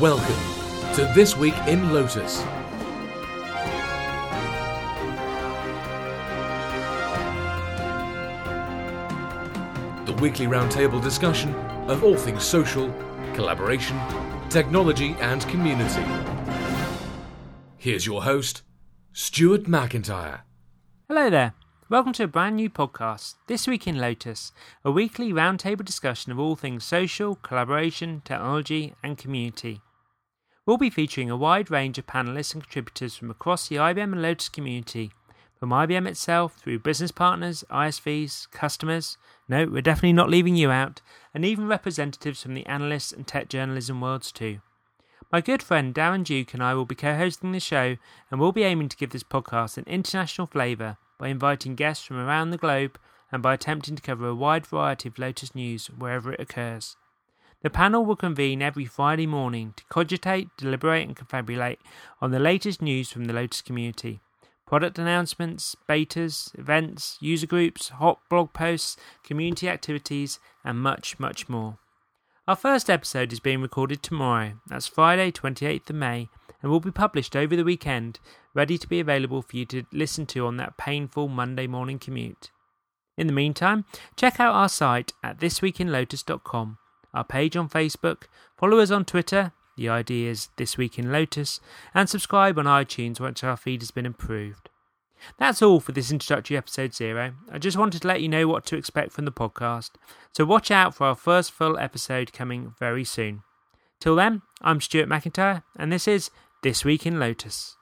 Welcome to This Week in Lotus. The weekly roundtable discussion of all things social, collaboration, technology, and community. Here's your host, Stuart McIntyre. Hello there. Welcome to a brand new podcast, This Week in Lotus, a weekly roundtable discussion of all things social, collaboration, technology, and community. We'll be featuring a wide range of panelists and contributors from across the IBM and Lotus community, from IBM itself through business partners, ISVs, customers, no, we're definitely not leaving you out, and even representatives from the analysts and tech journalism worlds too. My good friend Darren Duke and I will be co hosting the show, and we'll be aiming to give this podcast an international flavour by inviting guests from around the globe and by attempting to cover a wide variety of Lotus news wherever it occurs. The panel will convene every Friday morning to cogitate, deliberate, and confabulate on the latest news from the Lotus community. Product announcements, betas, events, user groups, hot blog posts, community activities, and much, much more. Our first episode is being recorded tomorrow. That's Friday, 28th of May, and will be published over the weekend, ready to be available for you to listen to on that painful Monday morning commute. In the meantime, check out our site at thisweekinlotus.com our page on Facebook, follow us on Twitter, the ID is This Week in Lotus, and subscribe on iTunes once our feed has been improved. That's all for this introductory episode zero. I just wanted to let you know what to expect from the podcast, so watch out for our first full episode coming very soon. Till then, I'm Stuart McIntyre, and this is This Week in Lotus.